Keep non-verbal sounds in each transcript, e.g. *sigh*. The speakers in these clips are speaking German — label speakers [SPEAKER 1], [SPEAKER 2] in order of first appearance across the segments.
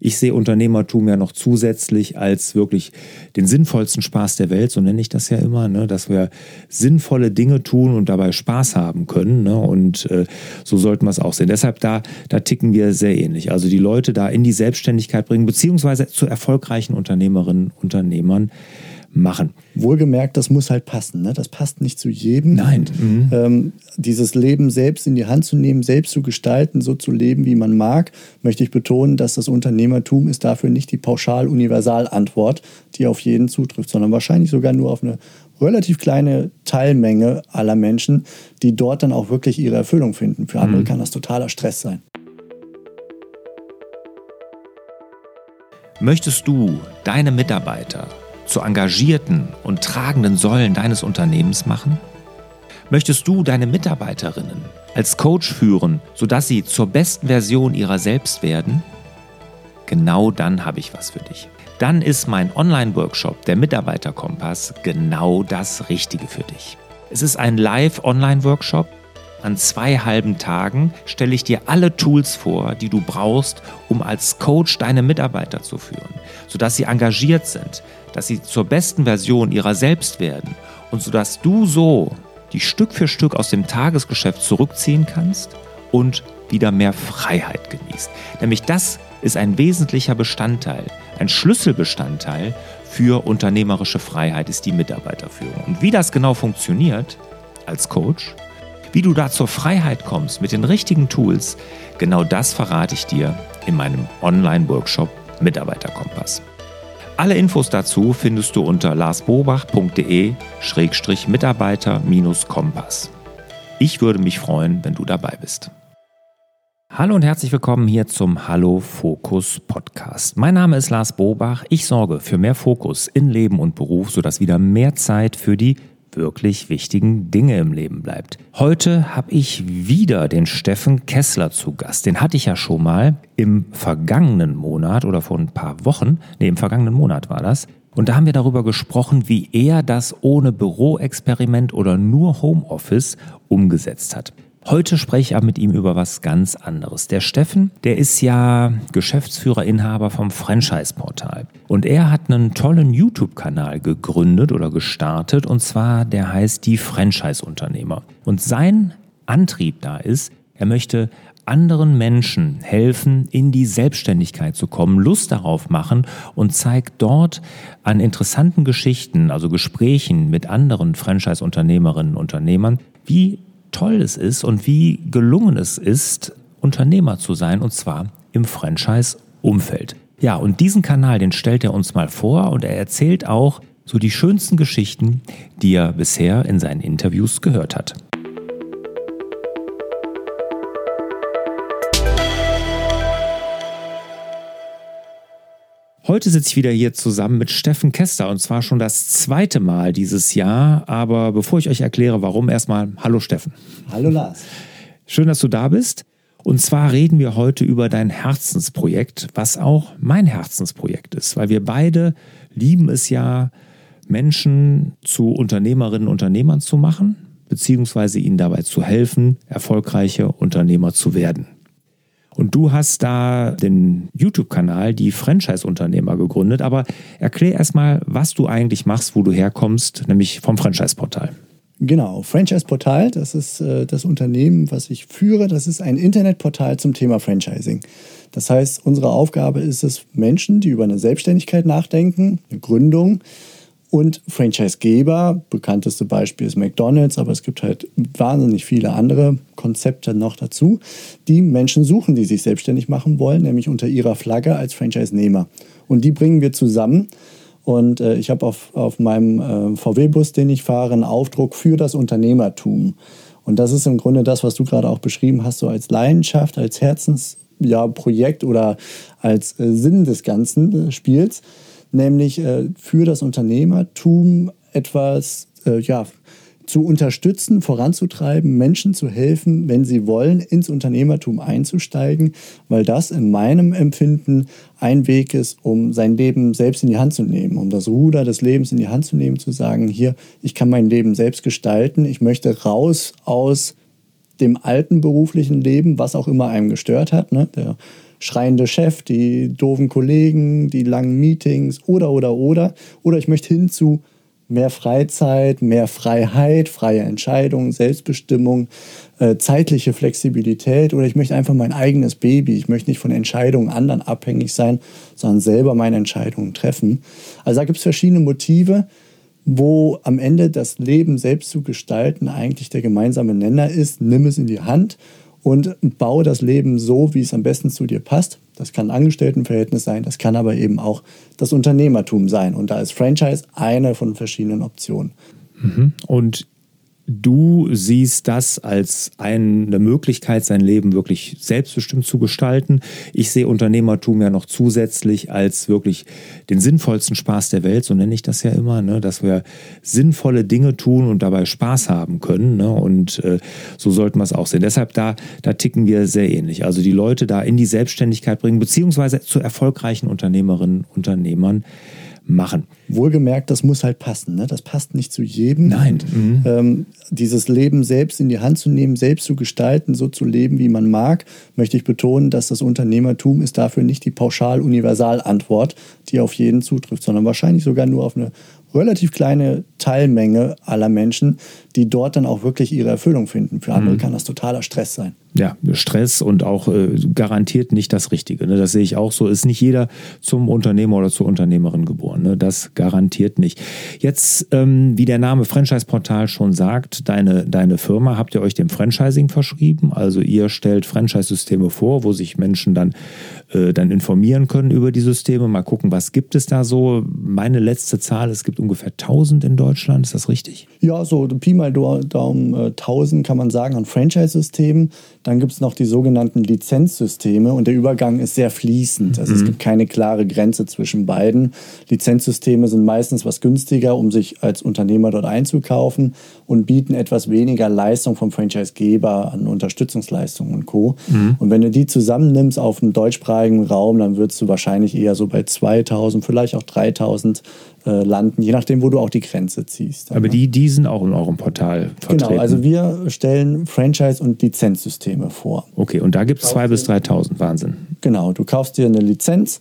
[SPEAKER 1] Ich sehe Unternehmertum ja noch zusätzlich als wirklich den sinnvollsten Spaß der Welt, so nenne ich das ja immer, ne? dass wir sinnvolle Dinge tun und dabei Spaß haben können. Ne? Und äh, so sollten wir es auch sehen. Deshalb da, da ticken wir sehr ähnlich. Also die Leute da in die Selbstständigkeit bringen, beziehungsweise zu erfolgreichen Unternehmerinnen, Unternehmern machen.
[SPEAKER 2] Wohlgemerkt, das muss halt passen. Ne? Das passt nicht zu jedem.
[SPEAKER 1] Nein. Mhm.
[SPEAKER 2] Ähm, dieses Leben selbst in die Hand zu nehmen, selbst zu gestalten, so zu leben, wie man mag, möchte ich betonen, dass das Unternehmertum ist dafür nicht die pauschal-Universal-Antwort, die auf jeden zutrifft, sondern wahrscheinlich sogar nur auf eine relativ kleine Teilmenge aller Menschen, die dort dann auch wirklich ihre Erfüllung finden. Für andere mhm. kann das totaler Stress sein.
[SPEAKER 1] Möchtest du deine Mitarbeiter zu engagierten und tragenden Säulen deines Unternehmens machen? Möchtest du deine Mitarbeiterinnen als Coach führen, sodass sie zur besten Version ihrer selbst werden? Genau dann habe ich was für dich. Dann ist mein Online-Workshop, der Mitarbeiterkompass, genau das Richtige für dich. Es ist ein Live-Online-Workshop. An zwei halben Tagen stelle ich dir alle Tools vor, die du brauchst, um als Coach deine Mitarbeiter zu führen, sodass sie engagiert sind, dass sie zur besten Version ihrer selbst werden und sodass du so die Stück für Stück aus dem Tagesgeschäft zurückziehen kannst und wieder mehr Freiheit genießt. Nämlich das ist ein wesentlicher Bestandteil, ein Schlüsselbestandteil für unternehmerische Freiheit ist die Mitarbeiterführung. Und wie das genau funktioniert als Coach, wie du da zur Freiheit kommst mit den richtigen Tools, genau das verrate ich dir in meinem Online-Workshop Mitarbeiterkompass. Alle Infos dazu findest du unter larsbobach.de-mitarbeiter-kompass. Ich würde mich freuen, wenn du dabei bist. Hallo und herzlich willkommen hier zum Hallo Fokus Podcast. Mein Name ist Lars Bobach. Ich sorge für mehr Fokus in Leben und Beruf, sodass wieder mehr Zeit für die wirklich wichtigen Dinge im Leben bleibt. Heute habe ich wieder den Steffen Kessler zu Gast. Den hatte ich ja schon mal im vergangenen Monat oder vor ein paar Wochen. Nee, im vergangenen Monat war das. Und da haben wir darüber gesprochen, wie er das ohne Büroexperiment oder nur Homeoffice umgesetzt hat. Heute spreche ich aber mit ihm über was ganz anderes. Der Steffen, der ist ja Geschäftsführer, Inhaber vom Franchise-Portal. Und er hat einen tollen YouTube-Kanal gegründet oder gestartet. Und zwar, der heißt Die Franchise-Unternehmer. Und sein Antrieb da ist, er möchte anderen Menschen helfen, in die Selbstständigkeit zu kommen, Lust darauf machen und zeigt dort an interessanten Geschichten, also Gesprächen mit anderen Franchise-Unternehmerinnen und Unternehmern, wie toll es ist und wie gelungen es ist, Unternehmer zu sein, und zwar im Franchise-Umfeld. Ja, und diesen Kanal, den stellt er uns mal vor und er erzählt auch so die schönsten Geschichten, die er bisher in seinen Interviews gehört hat. Heute sitze ich wieder hier zusammen mit Steffen Kester und zwar schon das zweite Mal dieses Jahr. Aber bevor ich euch erkläre, warum, erstmal Hallo Steffen.
[SPEAKER 2] Hallo Lars.
[SPEAKER 1] Schön, dass du da bist. Und zwar reden wir heute über dein Herzensprojekt, was auch mein Herzensprojekt ist, weil wir beide lieben es ja, Menschen zu Unternehmerinnen und Unternehmern zu machen, beziehungsweise ihnen dabei zu helfen, erfolgreiche Unternehmer zu werden. Und du hast da den YouTube-Kanal, die Franchise-Unternehmer, gegründet. Aber erklär erstmal, was du eigentlich machst, wo du herkommst, nämlich vom Franchise-Portal.
[SPEAKER 2] Genau, Franchise-Portal, das ist äh, das Unternehmen, was ich führe. Das ist ein Internetportal zum Thema Franchising. Das heißt, unsere Aufgabe ist es, Menschen, die über eine Selbstständigkeit nachdenken, eine Gründung, und Franchisegeber, bekannteste Beispiel ist McDonald's, aber es gibt halt wahnsinnig viele andere Konzepte noch dazu, die Menschen suchen, die sich selbstständig machen wollen, nämlich unter ihrer Flagge als Franchise-Nehmer. Und die bringen wir zusammen. Und äh, ich habe auf, auf meinem äh, VW-Bus, den ich fahre, einen Aufdruck für das Unternehmertum. Und das ist im Grunde das, was du gerade auch beschrieben hast, so als Leidenschaft, als Herzensprojekt ja, oder als äh, Sinn des ganzen äh, Spiels nämlich äh, für das Unternehmertum etwas äh, ja, zu unterstützen, voranzutreiben, Menschen zu helfen, wenn sie wollen, ins Unternehmertum einzusteigen, weil das in meinem Empfinden ein Weg ist, um sein Leben selbst in die Hand zu nehmen, um das Ruder des Lebens in die Hand zu nehmen, zu sagen, hier, ich kann mein Leben selbst gestalten, ich möchte raus aus dem alten beruflichen Leben, was auch immer einem gestört hat. Ne? Der schreiende Chef, die doofen Kollegen, die langen Meetings oder, oder, oder. Oder ich möchte hin zu mehr Freizeit, mehr Freiheit, freie Entscheidungen, Selbstbestimmung, äh, zeitliche Flexibilität oder ich möchte einfach mein eigenes Baby. Ich möchte nicht von Entscheidungen anderen abhängig sein, sondern selber meine Entscheidungen treffen. Also da gibt es verschiedene Motive, wo am Ende das Leben selbst zu gestalten eigentlich der gemeinsame Nenner ist. Nimm es in die Hand und baue das Leben so, wie es am besten zu dir passt. Das kann ein Angestelltenverhältnis sein, das kann aber eben auch das Unternehmertum sein. Und da ist Franchise eine von verschiedenen Optionen.
[SPEAKER 1] Mhm. Und du siehst das als eine Möglichkeit, sein Leben wirklich selbstbestimmt zu gestalten. Ich sehe Unternehmertum ja noch zusätzlich als wirklich den sinnvollsten Spaß der Welt, so nenne ich das ja immer, ne? dass wir sinnvolle Dinge tun und dabei Spaß haben können. Ne? Und äh, so sollten wir es auch sehen. Deshalb da, da ticken wir sehr ähnlich. Also die Leute da in die Selbstständigkeit bringen, beziehungsweise zu erfolgreichen Unternehmerinnen, Unternehmern machen.
[SPEAKER 2] Wohlgemerkt, das muss halt passen. Ne? Das passt nicht zu jedem.
[SPEAKER 1] Nein. Mhm.
[SPEAKER 2] Ähm, dieses Leben selbst in die Hand zu nehmen, selbst zu gestalten, so zu leben, wie man mag, möchte ich betonen, dass das Unternehmertum ist dafür nicht die Pauschal-Universal-Antwort, die auf jeden zutrifft, sondern wahrscheinlich sogar nur auf eine relativ kleine Teilmenge aller Menschen, die dort dann auch wirklich ihre Erfüllung finden. Für andere mhm. kann das totaler Stress sein.
[SPEAKER 1] Ja, Stress und auch äh, garantiert nicht das Richtige. Ne? Das sehe ich auch so. Ist nicht jeder zum Unternehmer oder zur Unternehmerin geboren. Ne? Das garantiert nicht. Jetzt, ähm, wie der Name Franchise-Portal schon sagt, deine, deine Firma, habt ihr euch dem Franchising verschrieben? Also ihr stellt Franchise-Systeme vor, wo sich Menschen dann, äh, dann informieren können über die Systeme. Mal gucken, was gibt es da so. Meine letzte Zahl, es gibt ungefähr 1000 in Deutschland. Ist das richtig?
[SPEAKER 2] Ja, so Pi mal Daumen äh, 1000 kann man sagen an Franchise-Systemen. Dann gibt es noch die sogenannten Lizenzsysteme und der Übergang ist sehr fließend. Also mhm. es gibt keine klare Grenze zwischen beiden. Lizenzsysteme sind meistens was günstiger, um sich als Unternehmer dort einzukaufen und bieten etwas weniger Leistung vom Franchisegeber an Unterstützungsleistungen und Co. Mhm. Und wenn du die zusammennimmst auf einem deutschsprachigen Raum, dann wirst du wahrscheinlich eher so bei 2000, vielleicht auch 3000 äh, landen, je nachdem, wo du auch die Grenze ziehst.
[SPEAKER 1] Aber die, die sind auch in eurem Portal
[SPEAKER 2] vertreten? Genau, also wir stellen Franchise- und Lizenzsysteme vor.
[SPEAKER 1] Okay, und da gibt es 2.000 bis 3.000, Wahnsinn.
[SPEAKER 2] Genau, du kaufst dir eine Lizenz,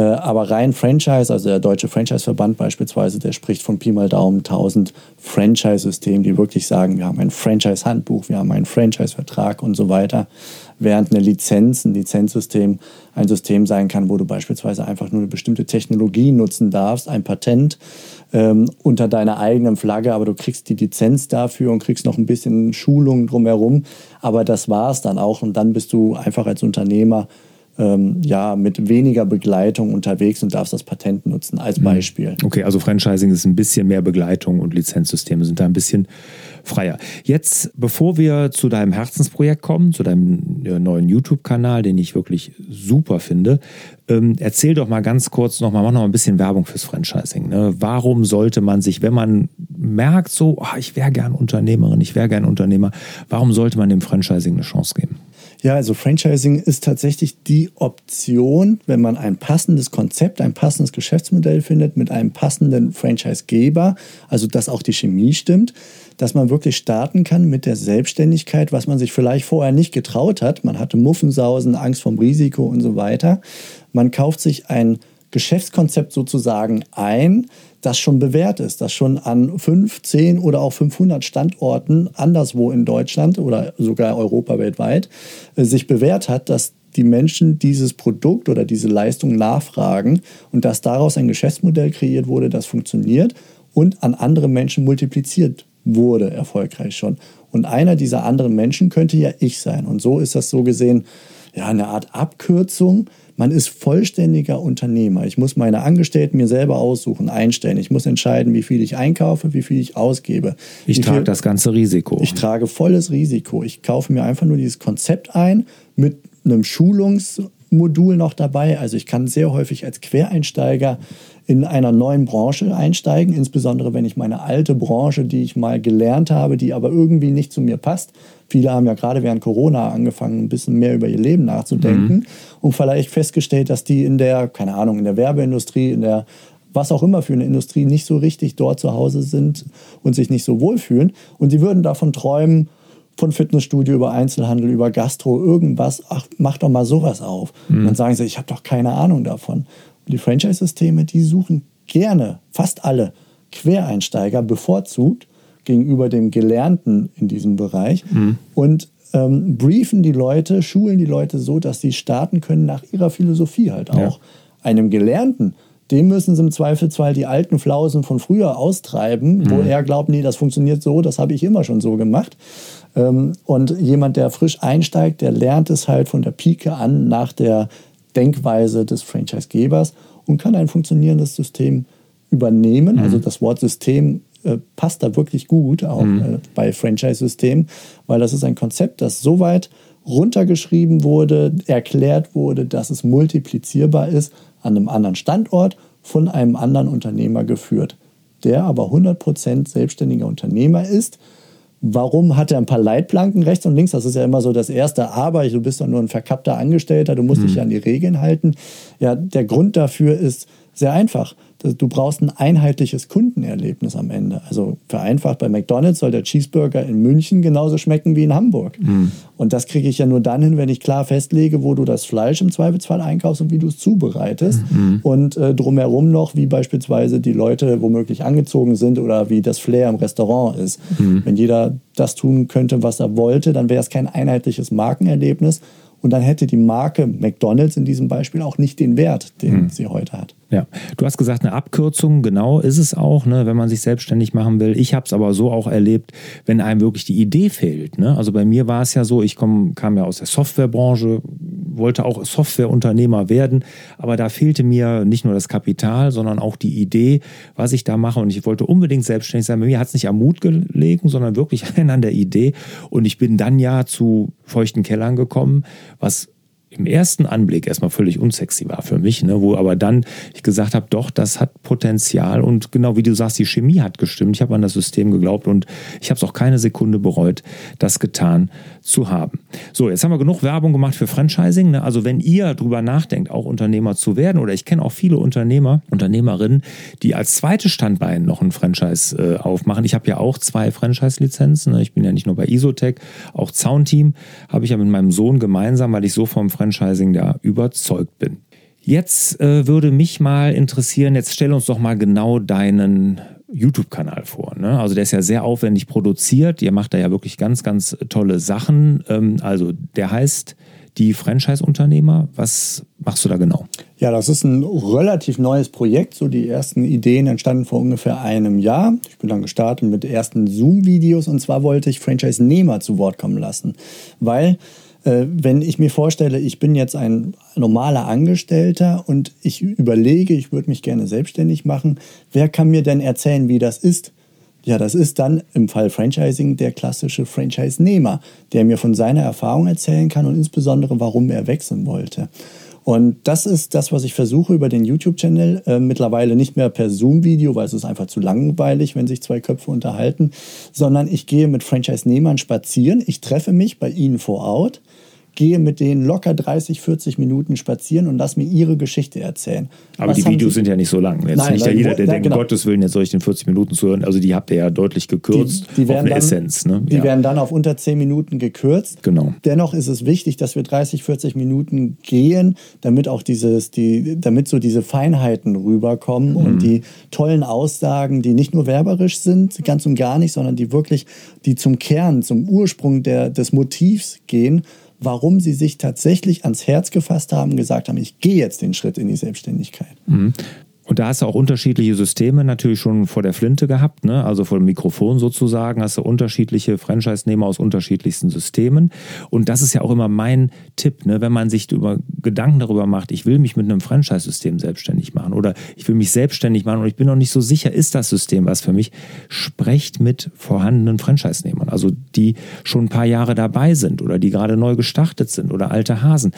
[SPEAKER 2] äh, aber rein Franchise, also der Deutsche Franchise-Verband beispielsweise, der spricht von Pi mal Daumen 1000 Franchise-Systemen, die wirklich sagen, wir haben ein Franchise-Handbuch, wir haben einen Franchise-Vertrag und so weiter. Während eine Lizenz, ein Lizenzsystem ein System sein kann, wo du beispielsweise einfach nur eine bestimmte Technologie nutzen darfst, ein Patent ähm, unter deiner eigenen Flagge, aber du kriegst die Lizenz dafür und kriegst noch ein bisschen Schulung drumherum, aber das war es dann auch und dann bist du einfach als Unternehmer ähm, ja, mit weniger Begleitung unterwegs und darfst das Patent nutzen als mhm. Beispiel.
[SPEAKER 1] Okay, also Franchising ist ein bisschen mehr Begleitung und Lizenzsysteme sind da ein bisschen freier. Jetzt, bevor wir zu deinem Herzensprojekt kommen, zu deinem äh, neuen YouTube-Kanal, den ich wirklich super finde, ähm, erzähl doch mal ganz kurz nochmal, mach noch mal ein bisschen Werbung fürs Franchising. Ne? Warum sollte man sich, wenn man merkt, so, oh, ich wäre gern Unternehmerin, ich wäre gern Unternehmer, warum sollte man dem Franchising eine Chance geben?
[SPEAKER 2] Ja, also Franchising ist tatsächlich die Option, wenn man ein passendes Konzept, ein passendes Geschäftsmodell findet mit einem passenden Franchisegeber, also dass auch die Chemie stimmt, dass man wirklich starten kann mit der Selbstständigkeit, was man sich vielleicht vorher nicht getraut hat. Man hatte Muffensausen, Angst vom Risiko und so weiter. Man kauft sich ein Geschäftskonzept sozusagen ein, das schon bewährt ist, das schon an 5, 10 oder auch 500 Standorten anderswo in Deutschland oder sogar Europa weltweit äh, sich bewährt hat, dass die Menschen dieses Produkt oder diese Leistung nachfragen und dass daraus ein Geschäftsmodell kreiert wurde, das funktioniert und an andere Menschen multipliziert wurde erfolgreich schon. Und einer dieser anderen Menschen könnte ja ich sein. Und so ist das so gesehen ja eine Art Abkürzung man ist vollständiger Unternehmer. Ich muss meine Angestellten mir selber aussuchen, einstellen. Ich muss entscheiden, wie viel ich einkaufe, wie viel ich ausgebe.
[SPEAKER 1] Ich trage das ganze Risiko.
[SPEAKER 2] Ich trage volles Risiko. Ich kaufe mir einfach nur dieses Konzept ein mit einem Schulungsmodul noch dabei. Also ich kann sehr häufig als Quereinsteiger in einer neuen Branche einsteigen, insbesondere wenn ich meine alte Branche, die ich mal gelernt habe, die aber irgendwie nicht zu mir passt. Viele haben ja gerade während Corona angefangen, ein bisschen mehr über ihr Leben nachzudenken mhm. und vielleicht festgestellt, dass die in der, keine Ahnung, in der Werbeindustrie, in der was auch immer für eine Industrie nicht so richtig dort zu Hause sind und sich nicht so wohlfühlen. Und sie würden davon träumen, von Fitnessstudio über Einzelhandel, über Gastro, irgendwas, ach, mach doch mal sowas auf. Mhm. Und dann sagen sie, ich habe doch keine Ahnung davon. Und die Franchise-Systeme, die suchen gerne, fast alle, Quereinsteiger bevorzugt gegenüber dem Gelernten in diesem Bereich mhm. und ähm, briefen die Leute, schulen die Leute so, dass sie starten können nach ihrer Philosophie halt auch. Ja. Einem Gelernten, dem müssen sie im Zweifelsfall die alten Flausen von früher austreiben, mhm. wo er glaubt, nee, das funktioniert so, das habe ich immer schon so gemacht. Ähm, und jemand, der frisch einsteigt, der lernt es halt von der Pike an nach der Denkweise des Franchisegebers und kann ein funktionierendes System übernehmen. Mhm. Also das Wort System äh, passt da wirklich gut, auch mhm. äh, bei Franchise-Systemen, weil das ist ein Konzept, das so weit runtergeschrieben wurde, erklärt wurde, dass es multiplizierbar ist an einem anderen Standort von einem anderen Unternehmer geführt, der aber 100% selbstständiger Unternehmer ist Warum hat er ein paar Leitplanken rechts und links? Das ist ja immer so das Erste. Aber du bist doch nur ein verkappter Angestellter, du musst mhm. dich ja an die Regeln halten. Ja, der Grund dafür ist sehr einfach du brauchst ein einheitliches Kundenerlebnis am Ende. Also vereinfacht, bei McDonald's soll der Cheeseburger in München genauso schmecken wie in Hamburg. Mhm. Und das kriege ich ja nur dann hin, wenn ich klar festlege, wo du das Fleisch im Zweifelsfall einkaufst und wie du es zubereitest. Mhm. Und äh, drumherum noch, wie beispielsweise die Leute womöglich angezogen sind oder wie das Flair im Restaurant ist. Mhm. Wenn jeder das tun könnte, was er wollte, dann wäre es kein einheitliches Markenerlebnis. Und dann hätte die Marke McDonald's in diesem Beispiel auch nicht den Wert, den hm. sie heute hat.
[SPEAKER 1] Ja, du hast gesagt, eine Abkürzung, genau ist es auch, ne, wenn man sich selbstständig machen will. Ich habe es aber so auch erlebt, wenn einem wirklich die Idee fehlt. Ne? Also bei mir war es ja so, ich komm, kam ja aus der Softwarebranche, wollte auch Softwareunternehmer werden, aber da fehlte mir nicht nur das Kapital, sondern auch die Idee, was ich da mache. Und ich wollte unbedingt selbstständig sein. Bei mir hat es nicht am Mut gelegen, sondern wirklich *laughs* an der Idee. Und ich bin dann ja zu feuchten Kellern gekommen, was im ersten Anblick erstmal völlig unsexy war für mich, ne, wo aber dann ich gesagt habe, doch, das hat Potenzial und genau wie du sagst, die Chemie hat gestimmt. Ich habe an das System geglaubt und ich habe es auch keine Sekunde bereut, das getan zu haben. So, jetzt haben wir genug Werbung gemacht für Franchising. Ne? Also wenn ihr drüber nachdenkt, auch Unternehmer zu werden, oder ich kenne auch viele Unternehmer, Unternehmerinnen, die als zweites Standbein noch ein Franchise äh, aufmachen. Ich habe ja auch zwei Franchise-Lizenzen. Ne? Ich bin ja nicht nur bei Isotech, auch Zaunteam habe ich ja mit meinem Sohn gemeinsam, weil ich so vom Franchising da überzeugt bin. Jetzt äh, würde mich mal interessieren, jetzt stell uns doch mal genau deinen YouTube-Kanal vor. Ne? Also der ist ja sehr aufwendig produziert. Ihr macht da ja wirklich ganz, ganz tolle Sachen. Ähm, also der heißt die Franchise-Unternehmer. Was machst du da genau?
[SPEAKER 2] Ja, das ist ein relativ neues Projekt. So die ersten Ideen entstanden vor ungefähr einem Jahr. Ich bin dann gestartet mit ersten Zoom-Videos und zwar wollte ich Franchise-Nehmer zu Wort kommen lassen, weil wenn ich mir vorstelle, ich bin jetzt ein normaler Angestellter und ich überlege, ich würde mich gerne selbstständig machen, wer kann mir denn erzählen, wie das ist? Ja, das ist dann im Fall Franchising der klassische Franchise-Nehmer, der mir von seiner Erfahrung erzählen kann und insbesondere, warum er wechseln wollte. Und das ist das, was ich versuche über den YouTube-Channel. Äh, mittlerweile nicht mehr per Zoom-Video, weil es ist einfach zu langweilig, wenn sich zwei Köpfe unterhalten, sondern ich gehe mit Franchise-Nehmern spazieren. Ich treffe mich bei ihnen vor Ort gehe mit denen locker 30, 40 Minuten spazieren und lass mir ihre Geschichte erzählen.
[SPEAKER 1] Aber Was die Videos sind ja nicht so lang. Jetzt Nein, nicht ja jeder, der ja, denkt, genau. Gottes Willen, jetzt soll ich den 40 Minuten zuhören. Also die habt ihr ja deutlich gekürzt
[SPEAKER 2] die, die werden dann, Essenz. Ne? Die ja. werden dann auf unter 10 Minuten gekürzt.
[SPEAKER 1] Genau.
[SPEAKER 2] Dennoch ist es wichtig, dass wir 30, 40 Minuten gehen, damit auch dieses, die, damit so diese Feinheiten rüberkommen mhm. und die tollen Aussagen, die nicht nur werberisch sind, ganz und gar nicht, sondern die wirklich, die zum Kern, zum Ursprung der, des Motivs gehen warum sie sich tatsächlich ans Herz gefasst haben, gesagt haben, ich gehe jetzt den Schritt in die Selbstständigkeit.
[SPEAKER 1] Mhm. Und da hast du auch unterschiedliche Systeme natürlich schon vor der Flinte gehabt, ne? also vor dem Mikrofon sozusagen, hast du unterschiedliche Franchise-Nehmer aus unterschiedlichsten Systemen. Und das ist ja auch immer mein Tipp, ne? wenn man sich über Gedanken darüber macht, ich will mich mit einem Franchise-System selbstständig machen oder ich will mich selbstständig machen und ich bin noch nicht so sicher, ist das System was für mich, sprecht mit vorhandenen Franchise-Nehmern, also die schon ein paar Jahre dabei sind oder die gerade neu gestartet sind oder alte Hasen.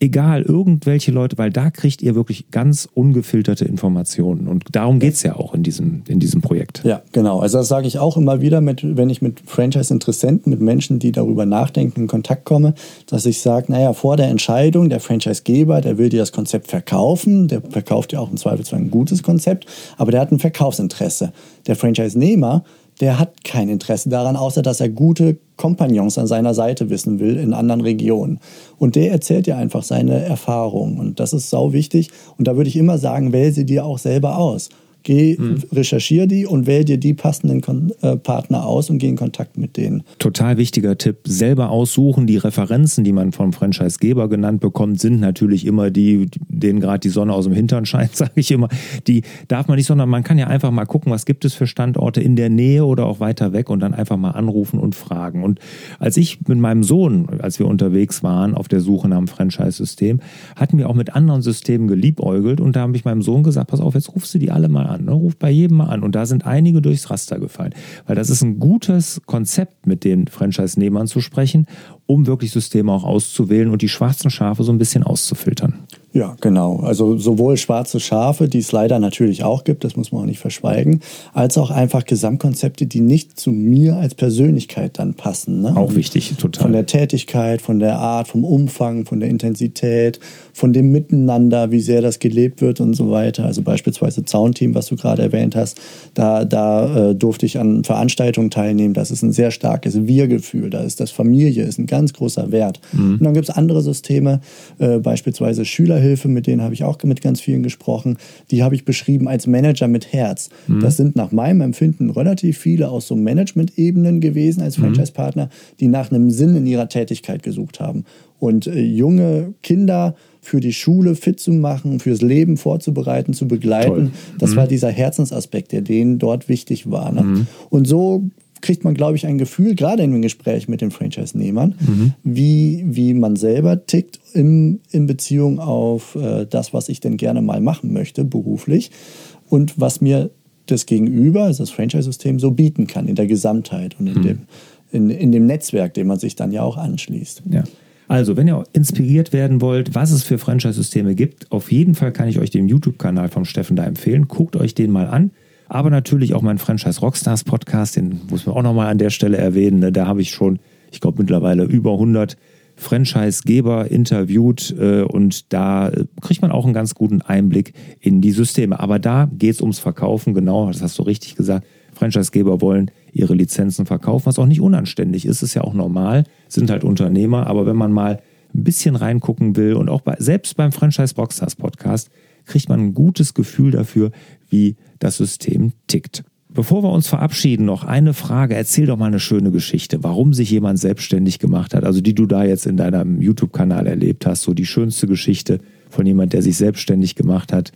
[SPEAKER 1] Egal, irgendwelche Leute, weil da kriegt ihr wirklich ganz ungefilterte Informationen. Und darum geht es ja auch in diesem, in diesem Projekt.
[SPEAKER 2] Ja, genau. Also das sage ich auch immer wieder, mit, wenn ich mit Franchise-Interessenten, mit Menschen, die darüber nachdenken, in Kontakt komme, dass ich sage, naja, vor der Entscheidung, der Franchise-Geber, der will dir das Konzept verkaufen, der verkauft ja auch im Zweifelsfall ein gutes Konzept, aber der hat ein Verkaufsinteresse. Der Franchise-Nehmer, der hat kein Interesse daran, außer dass er gute Kompagnons an seiner Seite wissen will in anderen Regionen. Und der erzählt dir einfach seine Erfahrungen. Und das ist sau wichtig. Und da würde ich immer sagen, wähle sie dir auch selber aus. Geh, mhm. recherchier die und wähl dir die passenden Kon äh, Partner aus und geh in Kontakt mit denen.
[SPEAKER 1] Total wichtiger Tipp. Selber aussuchen. Die Referenzen, die man vom Franchisegeber genannt bekommt, sind natürlich immer die, denen gerade die Sonne aus dem Hintern *laughs* scheint, sage ich immer. Die darf man nicht, sondern man kann ja einfach mal gucken, was gibt es für Standorte in der Nähe oder auch weiter weg und dann einfach mal anrufen und fragen. Und als ich mit meinem Sohn, als wir unterwegs waren auf der Suche nach einem Franchise-System, hatten wir auch mit anderen Systemen geliebäugelt und da habe ich meinem Sohn gesagt, pass auf, jetzt rufst du die alle mal an an. Ne? Ruft bei jedem mal an. Und da sind einige durchs Raster gefallen. Weil das ist ein gutes Konzept, mit den Franchise-Nehmern zu sprechen, um wirklich Systeme auch auszuwählen und die schwarzen Schafe so ein bisschen auszufiltern.
[SPEAKER 2] Ja, genau. Also sowohl schwarze Schafe, die es leider natürlich auch gibt, das muss man auch nicht verschweigen, als auch einfach Gesamtkonzepte, die nicht zu mir als Persönlichkeit dann passen. Ne?
[SPEAKER 1] Auch wichtig, total.
[SPEAKER 2] Von der Tätigkeit, von der Art, vom Umfang, von der Intensität, von dem Miteinander, wie sehr das gelebt wird und so weiter. Also beispielsweise Zaunteam, was du gerade erwähnt hast, da, da äh, durfte ich an Veranstaltungen teilnehmen. Das ist ein sehr starkes Wir-Gefühl. Da ist das Familie, ist ein ganz großer Wert. Mhm. Und dann gibt es andere Systeme, äh, beispielsweise Schülerhilfe, mit denen habe ich auch mit ganz vielen gesprochen. Die habe ich beschrieben als Manager mit Herz. Mhm. Das sind nach meinem Empfinden relativ viele aus so Management-Ebenen gewesen als mhm. Franchise-Partner, die nach einem Sinn in ihrer Tätigkeit gesucht haben. Und äh, junge Kinder für die Schule fit zu machen, fürs Leben vorzubereiten, zu begleiten. Toll. Das mhm. war dieser Herzensaspekt, der denen dort wichtig war. Ne? Mhm. Und so kriegt man, glaube ich, ein Gefühl, gerade in dem Gespräch mit den Franchise-Nehmern, mhm. wie, wie man selber tickt in, in Beziehung auf äh, das, was ich denn gerne mal machen möchte, beruflich, und was mir das Gegenüber, also das Franchise-System, so bieten kann in der Gesamtheit und in, mhm. dem, in, in dem Netzwerk, dem man sich dann ja auch anschließt.
[SPEAKER 1] Ja. Also, wenn ihr inspiriert werden wollt, was es für Franchise-Systeme gibt, auf jeden Fall kann ich euch den YouTube-Kanal vom Steffen da empfehlen. Guckt euch den mal an. Aber natürlich auch meinen Franchise Rockstars Podcast, den muss man auch nochmal an der Stelle erwähnen. Ne? Da habe ich schon, ich glaube, mittlerweile über 100 Franchise-Geber interviewt äh, und da kriegt man auch einen ganz guten Einblick in die Systeme. Aber da geht es ums Verkaufen, genau, das hast du richtig gesagt. Franchise-Geber wollen ihre Lizenzen verkaufen, was auch nicht unanständig ist, ist ja auch normal, sind halt Unternehmer, aber wenn man mal ein bisschen reingucken will und auch bei, selbst beim Franchise Boxstars Podcast kriegt man ein gutes Gefühl dafür, wie das System tickt. Bevor wir uns verabschieden, noch eine Frage. Erzähl doch mal eine schöne Geschichte, warum sich jemand selbstständig gemacht hat, also die du da jetzt in deinem YouTube-Kanal erlebt hast, so die schönste Geschichte von jemand, der sich selbstständig gemacht hat,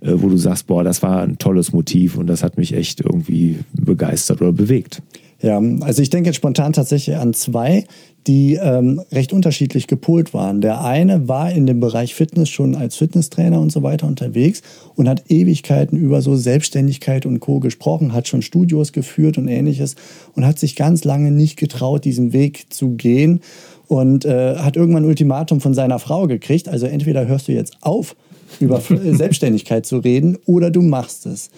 [SPEAKER 1] äh, wo du sagst, boah, das war ein tolles Motiv und das hat mich echt irgendwie begeistert oder bewegt.
[SPEAKER 2] Ja, also ich denke spontan tatsächlich an zwei, die ähm, recht unterschiedlich gepolt waren. Der eine war in dem Bereich Fitness schon als Fitnesstrainer und so weiter unterwegs und hat Ewigkeiten über so Selbstständigkeit und Co. gesprochen, hat schon Studios geführt und ähnliches und hat sich ganz lange nicht getraut, diesen Weg zu gehen und äh, hat irgendwann ein Ultimatum von seiner Frau gekriegt. Also entweder hörst du jetzt auf, über *laughs* Selbstständigkeit zu reden oder du machst es.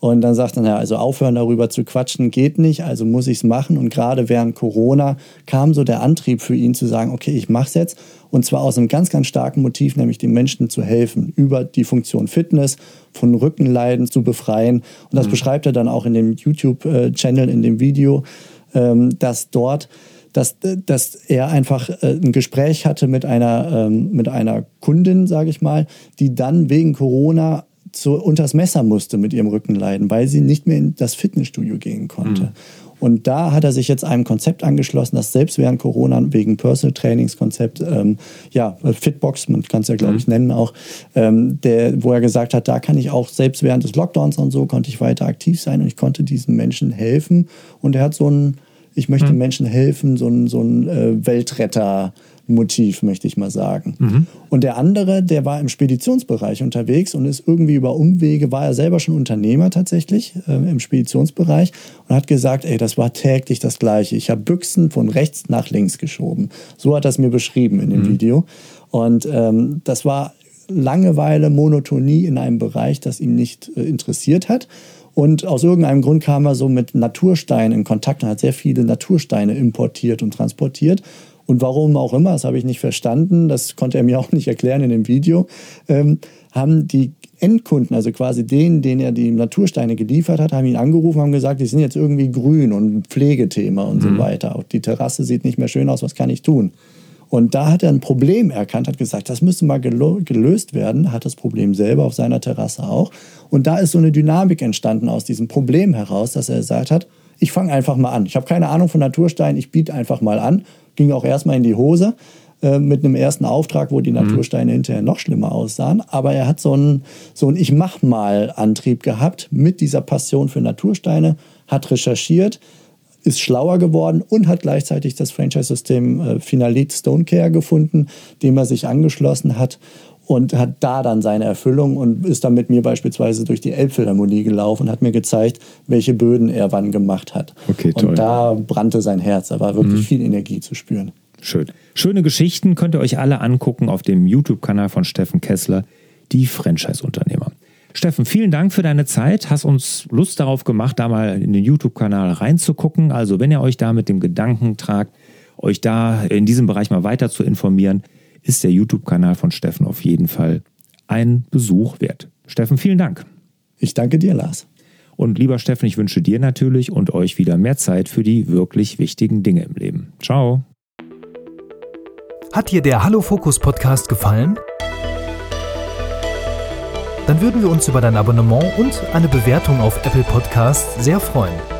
[SPEAKER 2] Und dann sagt er, ja, also aufhören darüber zu quatschen geht nicht, also muss ich es machen. Und gerade während Corona kam so der Antrieb für ihn zu sagen, okay, ich mache es jetzt. Und zwar aus einem ganz, ganz starken Motiv, nämlich den Menschen zu helfen, über die Funktion Fitness von Rückenleiden zu befreien. Und das mhm. beschreibt er dann auch in dem YouTube-Channel, in dem Video, ähm, dass dort dass, dass er einfach äh, ein Gespräch hatte mit einer, ähm, mit einer Kundin, sage ich mal, die dann wegen Corona zu, unters Messer musste mit ihrem Rückenleiden, weil sie nicht mehr in das Fitnessstudio gehen konnte. Mhm. Und da hat er sich jetzt einem Konzept angeschlossen, das selbst während Corona wegen Personal Trainings Konzept, ähm, ja, Fitbox, man kann es ja glaube ich mhm. nennen auch, ähm, der, wo er gesagt hat, da kann ich auch selbst während des Lockdowns und so konnte ich weiter aktiv sein und ich konnte diesen Menschen helfen. Und er hat so ein, ich möchte mhm. Menschen helfen, so ein, so ein äh, Weltretter Motiv, möchte ich mal sagen. Mhm. Und der andere, der war im Speditionsbereich unterwegs und ist irgendwie über Umwege, war er selber schon Unternehmer tatsächlich äh, im Speditionsbereich und hat gesagt, ey, das war täglich das Gleiche. Ich habe Büchsen von rechts nach links geschoben. So hat er es mir beschrieben in dem mhm. Video. Und ähm, das war Langeweile, Monotonie in einem Bereich, das ihn nicht äh, interessiert hat. Und aus irgendeinem Grund kam er so mit Natursteinen in Kontakt und hat sehr viele Natursteine importiert und transportiert und warum auch immer, das habe ich nicht verstanden, das konnte er mir *laughs* auch nicht erklären in dem Video, ähm, haben die Endkunden, also quasi denen, denen er die Natursteine geliefert hat, haben ihn angerufen, haben gesagt, die sind jetzt irgendwie grün und ein Pflegethema und mhm. so weiter. Auch die Terrasse sieht nicht mehr schön aus, was kann ich tun? Und da hat er ein Problem erkannt, hat gesagt, das müsste mal gelöst werden, hat das Problem selber auf seiner Terrasse auch. Und da ist so eine Dynamik entstanden aus diesem Problem heraus, dass er gesagt hat, ich fange einfach mal an. Ich habe keine Ahnung von Naturstein, ich biete einfach mal an. Ging auch erstmal in die Hose äh, mit einem ersten Auftrag, wo die mhm. Natursteine hinterher noch schlimmer aussahen. Aber er hat so einen, so einen Ich mach mal Antrieb gehabt mit dieser Passion für Natursteine, hat recherchiert, ist schlauer geworden und hat gleichzeitig das Franchise-System äh, Finalit Stone Care gefunden, dem er sich angeschlossen hat und hat da dann seine Erfüllung und ist dann mit mir beispielsweise durch die Elbphilharmonie gelaufen und hat mir gezeigt, welche Böden er wann gemacht hat. Okay, toll. Und da brannte sein Herz, da war wirklich mhm. viel Energie zu spüren.
[SPEAKER 1] Schön. Schöne Geschichten könnt ihr euch alle angucken auf dem YouTube-Kanal von Steffen Kessler, die Franchise-Unternehmer. Steffen, vielen Dank für deine Zeit. Hast uns Lust darauf gemacht, da mal in den YouTube-Kanal reinzugucken. Also, wenn ihr euch da mit dem Gedanken tragt, euch da in diesem Bereich mal weiter zu informieren, ist der YouTube-Kanal von Steffen auf jeden Fall ein Besuch wert. Steffen, vielen Dank.
[SPEAKER 2] Ich danke dir, Lars.
[SPEAKER 1] Und lieber Steffen, ich wünsche dir natürlich und euch wieder mehr Zeit für die wirklich wichtigen Dinge im Leben. Ciao.
[SPEAKER 3] Hat dir der Hallo Fokus Podcast gefallen? Dann würden wir uns über dein Abonnement und eine Bewertung auf Apple Podcasts sehr freuen.